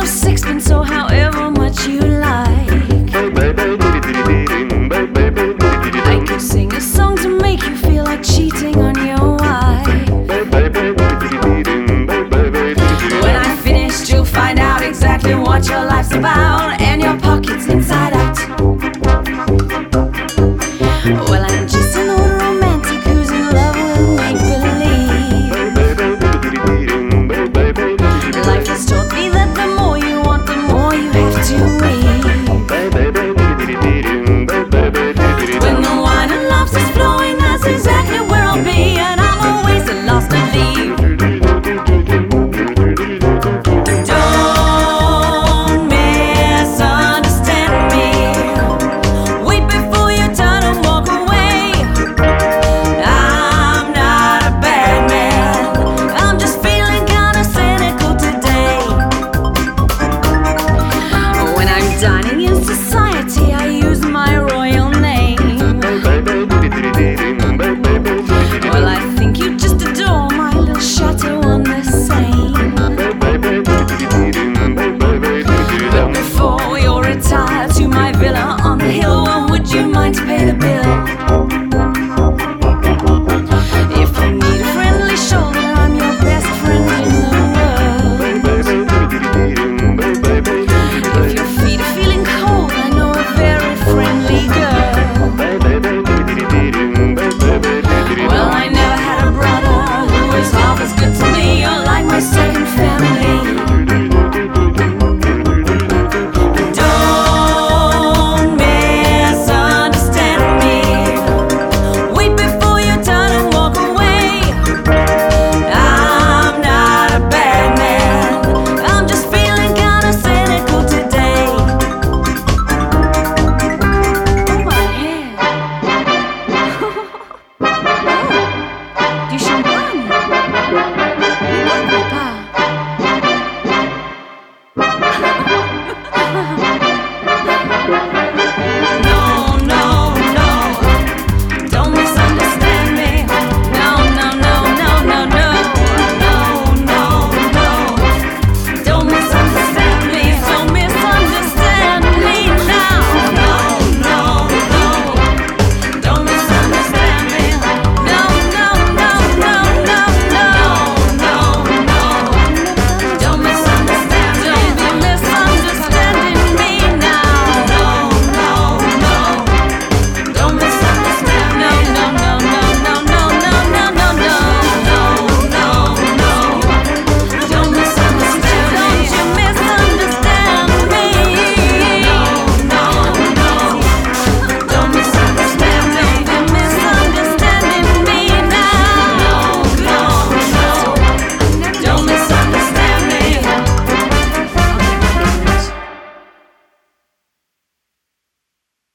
no sixpence, or however much you like. I could sing a song to make you feel like cheating on your wife. When I'm finished, you'll find out exactly what your life's about. you mean?